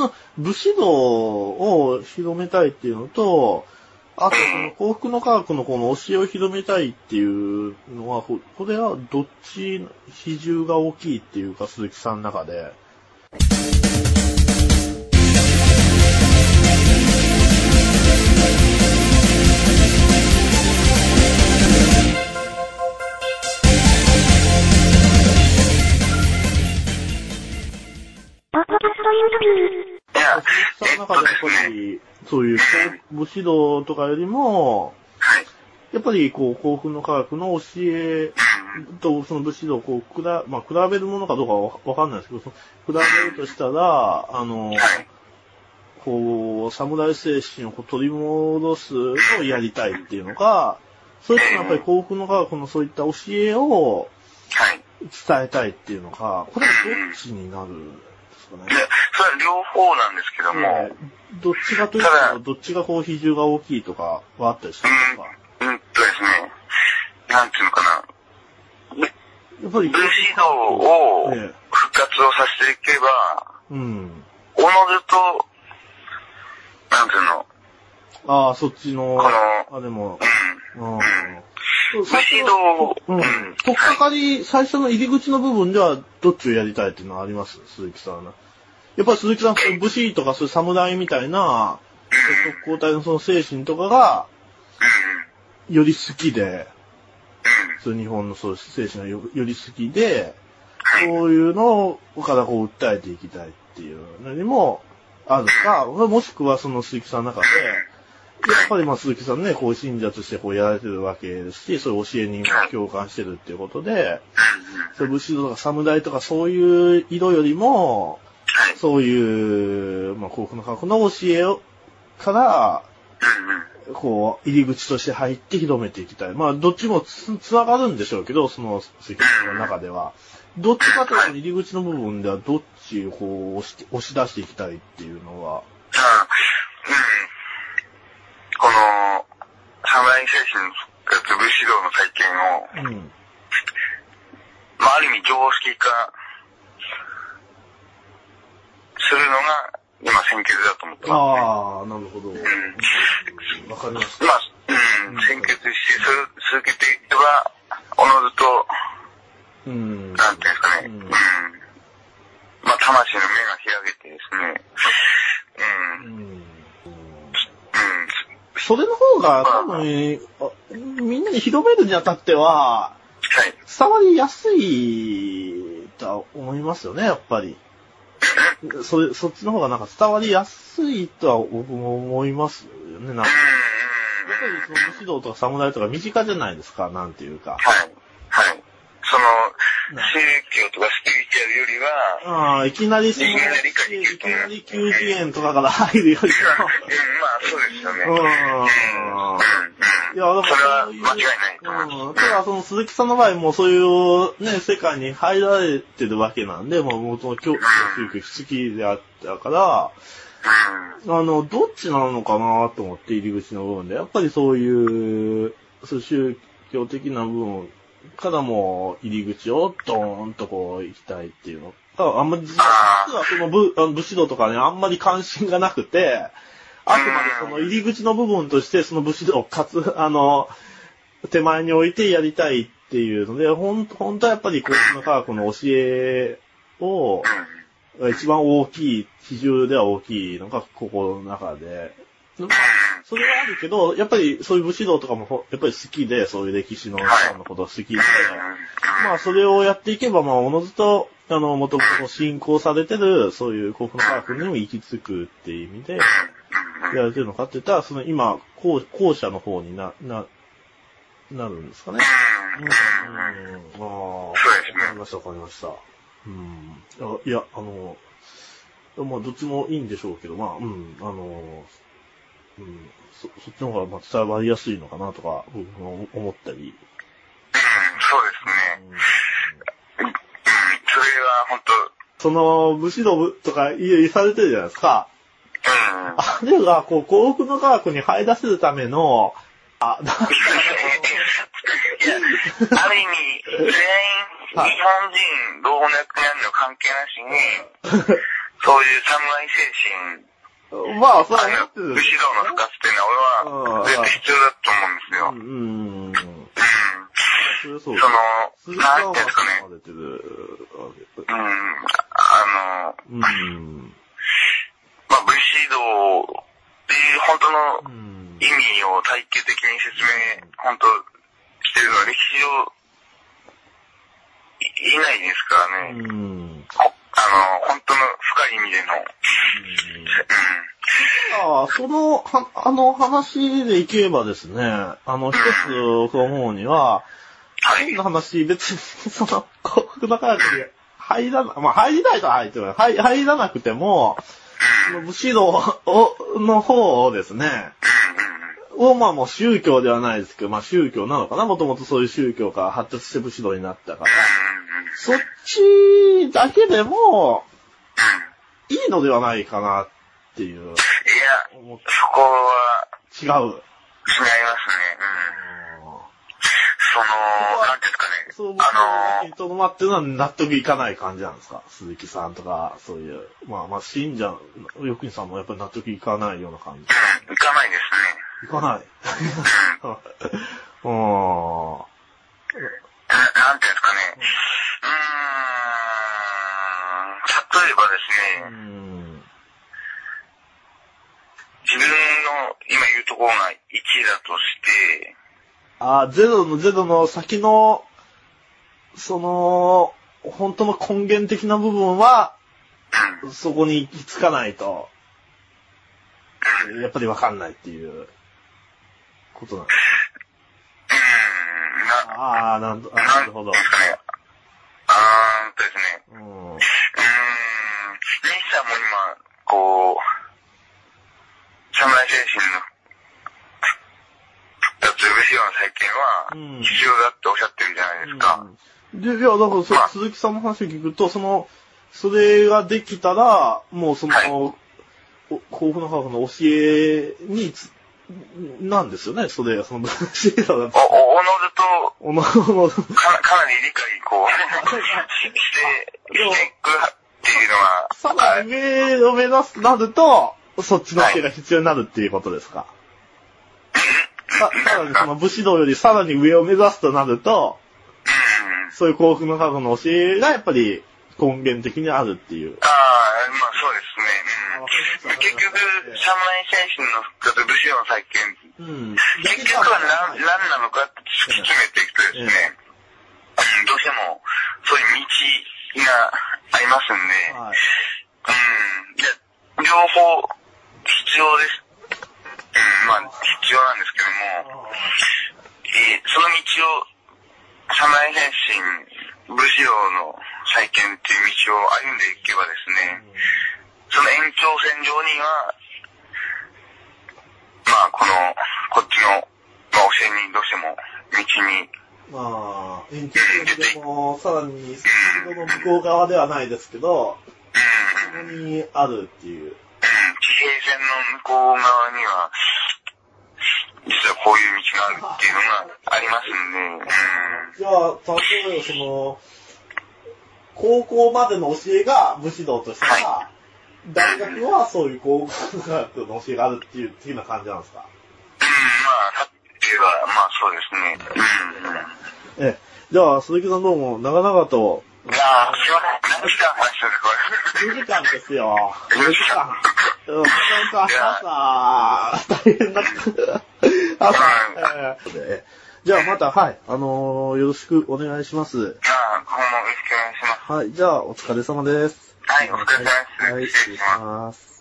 の武士道を広めたいっていうのと、あとその幸福の科学のこの教えを広めたいっていうのは、これはどっち比重が大きいっていうか、鈴木さんの中で。いや、鈴木さんの中でやっぱり、そういう武士道とかよりも、はい。やっぱりこう、幸福の科学の教えとその武士道をこう、くら、まあ、比べるものかどうかはわかんないですけど、比べるとしたら、あの、はい。こう、侍精神を取り戻すのをやりたいっていうのか、それともやっぱり幸福の科学のそういった教えをはい。伝えたいっていうのか、これはどっちになるんですかね？で。、それは両方なんですけども、ええ。どっちがというただと、どっちがこう比重が大きいとかはあったりするんですか？うんとですね、なんていうのかな、やっぱり、武士道をええ復活をさせていけば、うん。おのずと、なんていうの、ああ、そっちの、このあ、でも、うん、うん。武士道、うん。うん。とっかかり、最初の入り口の部分では、どっちをやりたいっていうのはあります？鈴木さんは。やっぱり鈴木さん、武士とかそういう侍みたいな、特攻隊のその精神とかが、より好きで、そう日本のそういう精神がより好きで、そういうのをからこう訴えていきたいっていうのにもあるか、もしくはその鈴木さんの中で、やっぱりまあ鈴木さんね、こう信者としてこうやられてるわけですし、そういう教え人が共感してるっていうことで、武士とか侍とかそういう色よりも、はい。そういう、まあ、幸福の科学の教えを、から。こう、入り口として入って広めていきたい。まあ、どっちもつ、つながるんでしょうけど、その、関の中では。どっちかというと、入り口の部分では、どっちをこう、押し押し出していきたいっていうのは。あうん。この、侍精神復活武士道の体験を、うん。まあ、ある意味常識化するのが、今先決だと思ってます、ね。ああ、なるほど。わかりました。まあ、うん、先決し、続けていけば、おのずと、うん。なんていうんですかね、ううんん。まあ、魂の目が開けてですね、うん、うん、うん。それの方が、多分、あみんなに広めるにあたっては、はい。伝わりやすいとは思いますよね、やっぱり。それ、そっちの方がなんか伝わりやすいとは僕も思いますよね。なんかやっぱりその武士道とか侍とか身近じゃないですか、なんていうか。はい。はい。その、な宗教とかスピリチュアルよりは、いきなりその、いきなりかいきなり90円とかから入るよりうん、まあそうですよね。も。うん、うん、うん。いや、だそれはそういう間違いないと思います。うん。ただ、その鈴木さんの場合もそういうね、世界に入られてるわけなんで、もう元々教宗教好きであったから、うん、あの、どっちなのかなと思って入り口の部分で、やっぱりそういう、そう宗教的な部分からも入り口をドーンとこう行きたいっていうの。あんまり、実は実はその武あの武士道とかね、あんまり関心がなくて、あくまでその入り口の部分としてその武士道をかつ、あの、手前に置いてやりたいっていうので、ほん、本当はやっぱりこの科学の教えを、一番大きい、比重では大きいのがここの中で。それはあるけど、やっぱりそういう武士道とかもやっぱり好きで、そういう歴史のさんのこと好きで、まあそれをやっていけば、まあおのずと、あの、もともと信仰されてる、そういう国の科学にも行き着くっていう意味で、やられてるのかって言ったら、その今、後後者の方にな、な、なるんですかね。うん。うん、ああ、わかりました、わかりました。うん。あいや、あの、まあ、どっちもいいんでしょうけど、まあ、うん、あの、うん、そ、そっちの方がまあ伝わりやすいのかなとか、僕も思ったり。そうですね。それは本その、武士道とか言いされてるじゃないですか。あれが、こう、幸福の科学に入らせるための、あ、なんか、ある意味、全員、日本人、老若男女関係なしに、そういう侍精神、まあ、そうなってる。武士道の深さっていうのは、俺は絶対必要だと思うんですよ。うん。それその、なんていうんですかね。うん。あの、うん。まあ、武士道っていう本当のうん。意味を体系的に説明、本当してるのは歴史上、いいないですからね。うん。こあの、本当の深い意味での、うん。ああ、その、は、あの話でいけばですね、あの、一つ僕思うには、はい。変な話、別に、その、幸福の科学に入らな、まあ、入りたいとは入ってない。入入らなくても、武士道を、の方をですね。を、まあもう宗教ではないですけど、まあ宗教なのかな？もともとそういう宗教から発達して武士道になったから、そっちだけでも、いいのではないかなっていう、いや、そこは違う。違いますね。うん。その、なんていう。そう、僕あののにとどまってるのは納得いかない感じなんですか？鈴木さんとか、そういう、まあまあ信者、よくにさんもやっぱり納得いかないような感じ。うん、いかないですいかない。ね。うん。ななんていうんですかね。うーん、例えばですうね、ん。自分の今言うところが1だとして、あ、ゼロのゼロの先の、その、本当の根源的な部分は、そこに行き着かないと、やっぱりわかんないっていう、ことなんです。うん、な、ああ、なんと、あなるほど。ん。ですかね。あーん。とですね。うん。うーん、西さん。も今、こう、侍精神の復活、武士道の再建うん。は必要だっておっしゃってるじゃないですか。で、いや、だから鈴木さんの話を聞くと、その、それができたら、もうその、はい。の科学の教えにつ、なんですよね、それ、その、教えたら、お、お、おのずと、おの、おの、かなかなり理解、こう、して、していくっていうのは、さらに上を目指すとなると、そっちの手が必要になるっていうことですか？ささらにその武士道よりさらに上を目指すとなると、うん、そういう幸福の科学の教えがやっぱり根源的にあるっていう。ああ、まあそうですね。うん、結局、侍精神の復活、武士道の再建うん。結局は何何なのかって突き詰めていくとですね、うんどうしてもそういう道がありますんで、はい。うん、で両方必要です。うん、まあ必要なんですけども、えーその道を侍精神、武士道の再建っていう道を歩んでいけばですね、その延長線上には、まあ、この、こっちの、まあ、教えにどうしても、道に、まあ、延長線でも、さらに、先ほどの向こう側ではないですけど、そこにあるっていう。地平線の向こう側には、実はこういう道があるっていうのがありますんで、うん、じゃあ、例えばその、高校までの教えが武士道としたら、は大学はそういう高校学の教えがあるっていう、っていうような感じなんですか？うん、まあ、さって言えば、まあそうですね、うん、うん。ええ。じゃあ、鈴木さんどうも、長々と、いやー、すいません、何時間話してるんですか、これ。2時間ですよ。2時間。うん、本当朝、大変だった。朝、ええじゃあまた、はい、あのーよろしくお願いします。じゃあ、今後もよろしくお願いします。はい、じゃあ、お疲れ様です。はい、お疲れ様です。はい、失礼します。